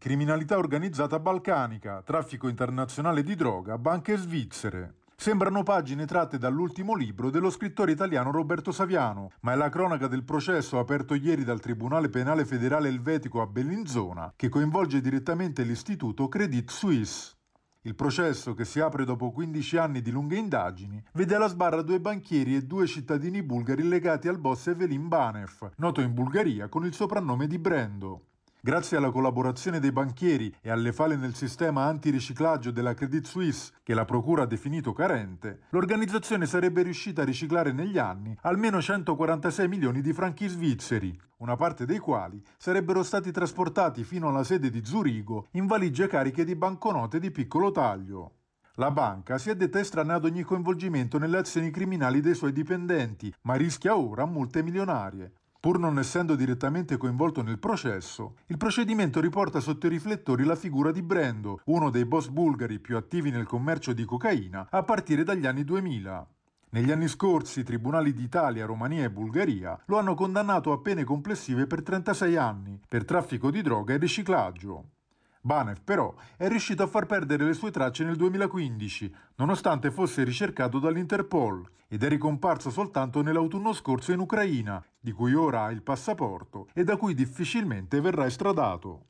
Criminalità organizzata balcanica, traffico internazionale di droga, banche svizzere. Sembrano pagine tratte dall'ultimo libro dello scrittore italiano Roberto Saviano, ma è la cronaca del processo aperto ieri dal Tribunale Penale Federale Elvetico a Bellinzona che coinvolge direttamente l'istituto Credit Suisse. Il processo, che si apre dopo 15 anni di lunghe indagini, vede alla sbarra due banchieri e due cittadini bulgari legati al boss Evelin Banev, noto in Bulgaria con il soprannome di Brendo. Grazie alla collaborazione dei banchieri e alle falle nel sistema antiriciclaggio della Credit Suisse, che la Procura ha definito carente, l'organizzazione sarebbe riuscita a riciclare negli anni almeno 146 milioni di franchi svizzeri, una parte dei quali sarebbero stati trasportati fino alla sede di Zurigo in valigie cariche di banconote di piccolo taglio. La banca si è detta estranea ad ogni coinvolgimento nelle azioni criminali dei suoi dipendenti, ma rischia ora multe milionarie. Pur non essendo direttamente coinvolto nel processo, il procedimento riporta sotto i riflettori la figura di Brendo, uno dei boss bulgari più attivi nel commercio di cocaina a partire dagli anni 2000. Negli anni scorsi i tribunali d'Italia, Romania e Bulgaria lo hanno condannato a pene complessive per 36 anni per traffico di droga e riciclaggio. Banev però è riuscito a far perdere le sue tracce nel 2015, nonostante fosse ricercato dall'Interpol, ed è ricomparso soltanto nell'autunno scorso in Ucraina, di cui ora ha il passaporto e da cui difficilmente verrà estradato.